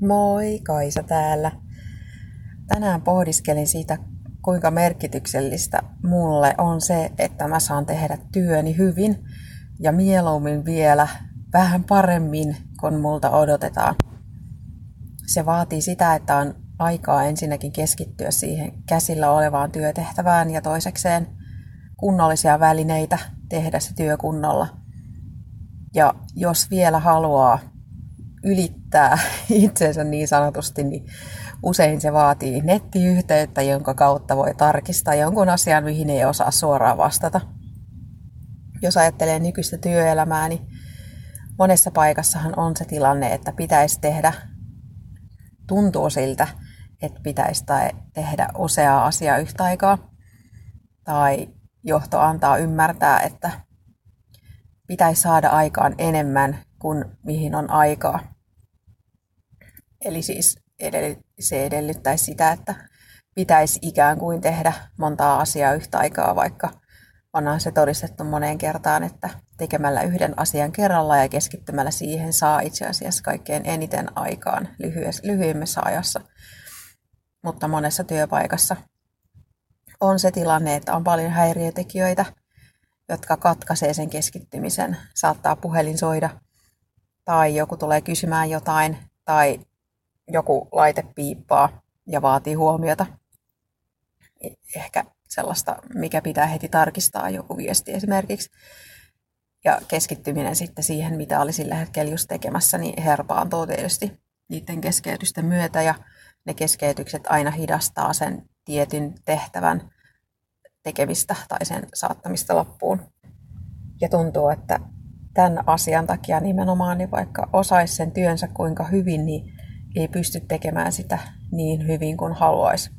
Moi, Kaisa täällä. Tänään pohdiskelin siitä, kuinka merkityksellistä mulle on se, että mä saan tehdä työni hyvin ja mieluummin vielä vähän paremmin kuin multa odotetaan. Se vaatii sitä, että on aikaa ensinnäkin keskittyä siihen käsillä olevaan työtehtävään ja toisekseen kunnollisia välineitä tehdä se työ kunnolla. Ja jos vielä haluaa ylittää itsensä niin sanotusti, niin usein se vaatii nettiyhteyttä, jonka kautta voi tarkistaa jonkun asian, mihin ei osaa suoraan vastata. Jos ajattelee nykyistä työelämää, niin monessa paikassahan on se tilanne, että pitäisi tehdä, tuntuu siltä, että pitäisi tehdä useaa asiaa yhtä aikaa. Tai johto antaa ymmärtää, että pitäisi saada aikaan enemmän kuin mihin on aikaa. Eli siis se edellyttäisi sitä, että pitäisi ikään kuin tehdä montaa asiaa yhtä aikaa, vaikka onhan se todistettu moneen kertaan, että tekemällä yhden asian kerralla ja keskittymällä siihen saa itse asiassa kaikkein eniten aikaan lyhyemmässä ajassa. Mutta monessa työpaikassa on se tilanne, että on paljon häiriötekijöitä, jotka katkaisee sen keskittymisen. Saattaa puhelin soida, tai joku tulee kysymään jotain, tai joku laite piippaa ja vaatii huomiota. Ehkä sellaista, mikä pitää heti tarkistaa, joku viesti esimerkiksi. Ja keskittyminen sitten siihen, mitä oli sillä hetkellä just tekemässä, niin herpaantuu tietysti niiden keskeytysten myötä. Ja ne keskeytykset aina hidastaa sen tietyn tehtävän tekemistä tai sen saattamista loppuun. Ja tuntuu, että tämän asian takia nimenomaan, niin vaikka osaisi sen työnsä kuinka hyvin, niin ei pysty tekemään sitä niin hyvin kuin haluaisi.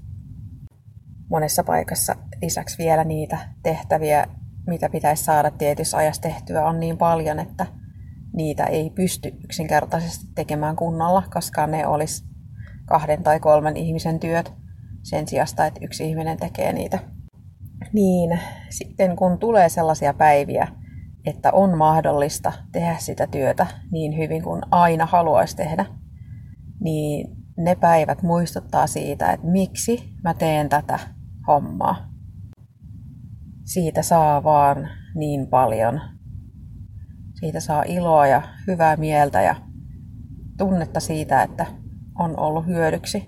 Monessa paikassa lisäksi vielä niitä tehtäviä, mitä pitäisi saada tietyssä ajassa tehtyä, on niin paljon, että niitä ei pysty yksinkertaisesti tekemään kunnolla, koska ne olisi kahden tai kolmen ihmisen työt sen sijasta, että yksi ihminen tekee niitä. Niin sitten kun tulee sellaisia päiviä, että on mahdollista tehdä sitä työtä niin hyvin kuin aina haluaisi tehdä, niin ne päivät muistuttaa siitä, että miksi mä teen tätä hommaa. Siitä saa vaan niin paljon. Siitä saa iloa ja hyvää mieltä ja tunnetta siitä, että on ollut hyödyksi.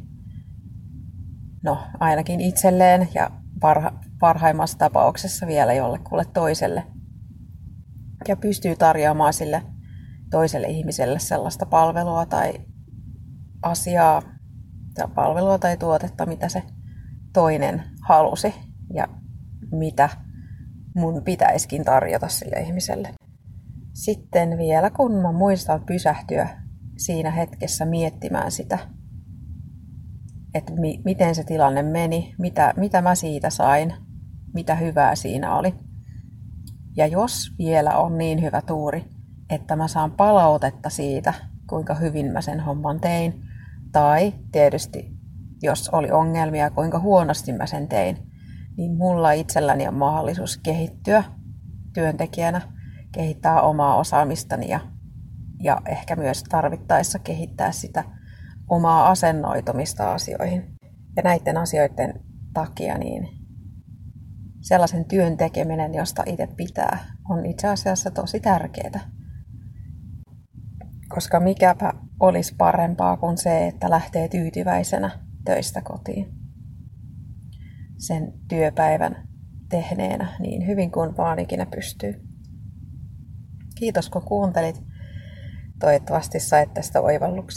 No, ainakin itselleen ja parha, parhaimmassa tapauksessa vielä jollekulle toiselle. Ja pystyy tarjoamaan sille toiselle ihmiselle sellaista palvelua tai asiaa tai palvelua tai tuotetta, mitä se toinen halusi ja mitä mun pitäisikin tarjota sille ihmiselle. Sitten vielä kun mä muistan pysähtyä siinä hetkessä miettimään sitä, että mi- miten se tilanne meni, mitä, mitä mä siitä sain, mitä hyvää siinä oli. Ja jos vielä on niin hyvä tuuri, että mä saan palautetta siitä, kuinka hyvin mä sen homman tein, tai tietysti, jos oli ongelmia, kuinka huonosti mä sen tein, niin mulla itselläni on mahdollisuus kehittyä työntekijänä, kehittää omaa osaamistani ja, ja ehkä myös tarvittaessa kehittää sitä omaa asennoitumista asioihin. Ja näiden asioiden takia niin sellaisen työn tekeminen, josta itse pitää, on itse asiassa tosi tärkeää. Koska mikäpä olisi parempaa kuin se, että lähtee tyytyväisenä töistä kotiin. Sen työpäivän tehneenä niin hyvin kuin vaan ikinä pystyy. Kiitos kun kuuntelit. Toivottavasti sait tästä oivalluksia.